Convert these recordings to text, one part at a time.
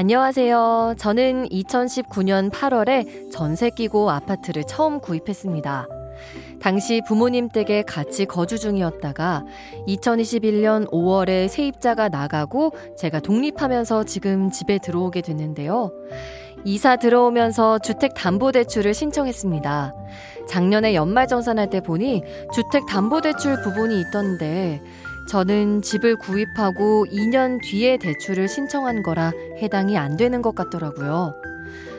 안녕하세요. 저는 2019년 8월에 전세 끼고 아파트를 처음 구입했습니다. 당시 부모님 댁에 같이 거주 중이었다가 2021년 5월에 세입자가 나가고 제가 독립하면서 지금 집에 들어오게 됐는데요. 이사 들어오면서 주택담보대출을 신청했습니다. 작년에 연말정산할 때 보니 주택담보대출 부분이 있던데 저는 집을 구입하고 2년 뒤에 대출을 신청한 거라 해당이 안 되는 것 같더라고요.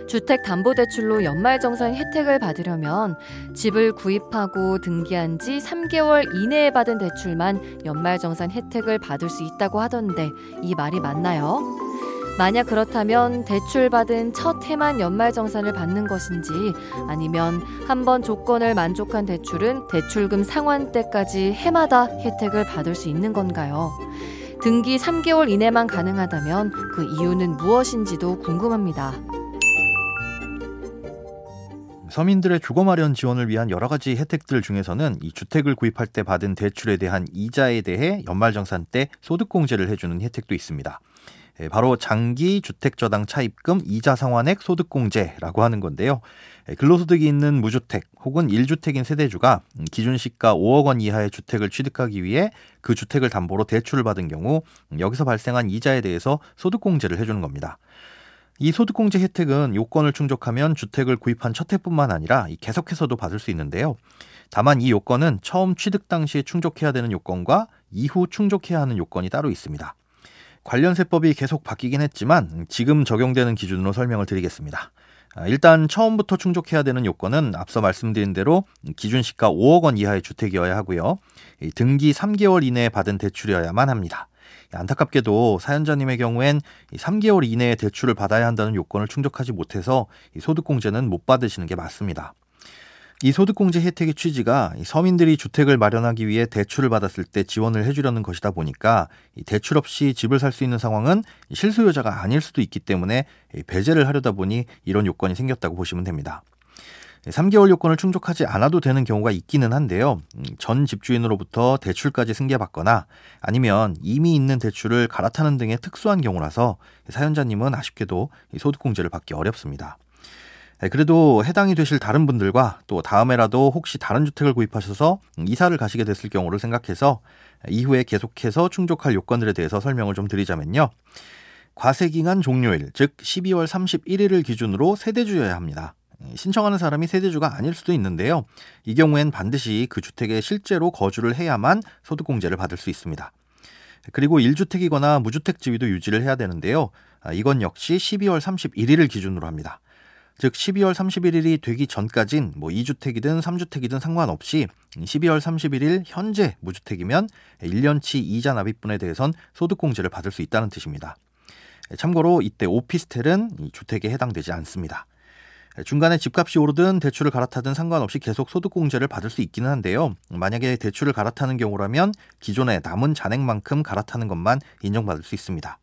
주택담보대출로 연말정산 혜택을 받으려면 집을 구입하고 등기한 지 3개월 이내에 받은 대출만 연말정산 혜택을 받을 수 있다고 하던데 이 말이 맞나요? 만약 그렇다면 대출받은 첫 해만 연말정산을 받는 것인지 아니면 한 번 조건을 만족한 대출은 대출금 상환 때까지 해마다 혜택을 받을 수 있는 건가요? 등기 3개월 이내만 가능하다면 그 이유는 무엇인지도 궁금합니다. 서민들의 주거 마련 지원을 위한 여러 가지 혜택들 중에서는 이 주택을 구입할 때 받은 대출에 대한 이자에 대해 연말정산 때 소득공제를 해주는 혜택도 있습니다. 예, 바로 장기 주택저당 차입금 이자 상환액 소득공제라고 하는 건데요. 예, 근로소득이 있는 무주택 혹은 1주택인 세대주가 기준 시가 5억 원 이하의 주택을 취득하기 위해 그 주택을 담보로 대출을 받은 경우 여기서 발생한 이자에 대해서 소득공제를 해주는 겁니다. 이 소득공제 혜택은 요건을 충족하면 주택을 구입한 첫 해뿐만 아니라 계속해서도 받을 수 있는데요. 다만 이 요건은 처음 취득 당시에 충족해야 되는 요건과 이후 충족해야 하는 요건이 따로 있습니다. 관련 세법이 계속 바뀌긴 했지만 지금 적용되는 기준으로 설명을 드리겠습니다. 아, 일단 처음부터 충족해야 되는 요건은 앞서 말씀드린 대로 기준 시가 5억 원 이하의 주택이어야 하고요. 등기 3개월 이내에 받은 대출이어야만 합니다. 안타깝게도 사연자님의 경우엔 3개월 이내에 대출을 받아야 한다는 요건을 충족하지 못해서 소득공제는 못 받으시는 게 맞습니다. 이 소득공제 혜택의 취지가 서민들이 주택을 마련하기 위해 대출을 받았을 때 지원을 해주려는 것이다 보니까 대출 없이 집을 살 수 있는 상황은 실수요자가 아닐 수도 있기 때문에 배제를 하려다 보니 이런 요건이 생겼다고 보시면 됩니다. 3개월 요건을 충족하지 않아도 되는 경우가 있기는 한데요. 음, 전 집주인으로부터 대출까지 승계받거나 아니면 이미 있는 대출을 갈아타는 등의 특수한 경우라서 사연자님은 아쉽게도 소득공제를 받기 어렵습니다. 네, 그래도 해당이 되실 다른 분들과 또 다음에라도 혹시 다른 주택을 구입하셔서 이사를 가시게 됐을 경우를 생각해서 이후에 계속해서 충족할 요건들에 대해서 설명을 좀 드리자면요. 과세기간 종료일, 즉 12월 31일을 기준으로 세대주여야 합니다. 신청하는 사람이 세대주가 아닐 수도 있는데요. 이 경우엔 반드시 그 주택에 실제로 거주를 해야만 소득공제를 받을 수 있습니다. 그리고 1주택이거나 무주택 지위도 유지를 해야 되는데요. 아, 이건 역시 12월 31일을 기준으로 합니다. 즉 12월 31일이 되기 전까진 뭐 2주택이든 3주택이든 상관없이 12월 31일 현재 무주택이면 1년치 이자 납입분에 대해선 소득공제를 받을 수 있다는 뜻입니다. 참고로 이때 오피스텔은 주택에 해당되지 않습니다. 중간에 집값이 오르든 대출을 갈아타든 상관없이 계속 소득공제를 받을 수 있기는 한데요. 만약에 대출을 갈아타는 경우라면 기존에 남은 잔액만큼 갈아타는 것만 인정받을 수 있습니다.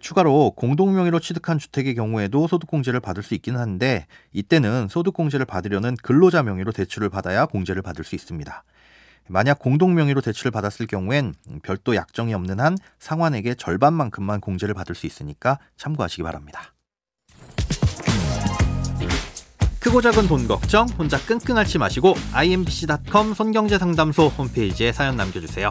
추가로 공동 명의로 취득한 주택의 경우에도 소득공제를 받을 수 있기는 한데 이때는 소득공제를 받으려는 근로자 명의로 대출을 받아야 공제를 받을 수 있습니다. 만약 공동 명의로 대출을 받았을 경우엔 별도 약정이 없는 한 상환액의 절반만큼만 공제를 받을 수 있으니까 참고하시기 바랍니다. 크고 작은 돈 걱정 혼자 끙끙 앓지 마시고 imbc.com 손경제상담소 홈페이지에 사연 남겨주세요.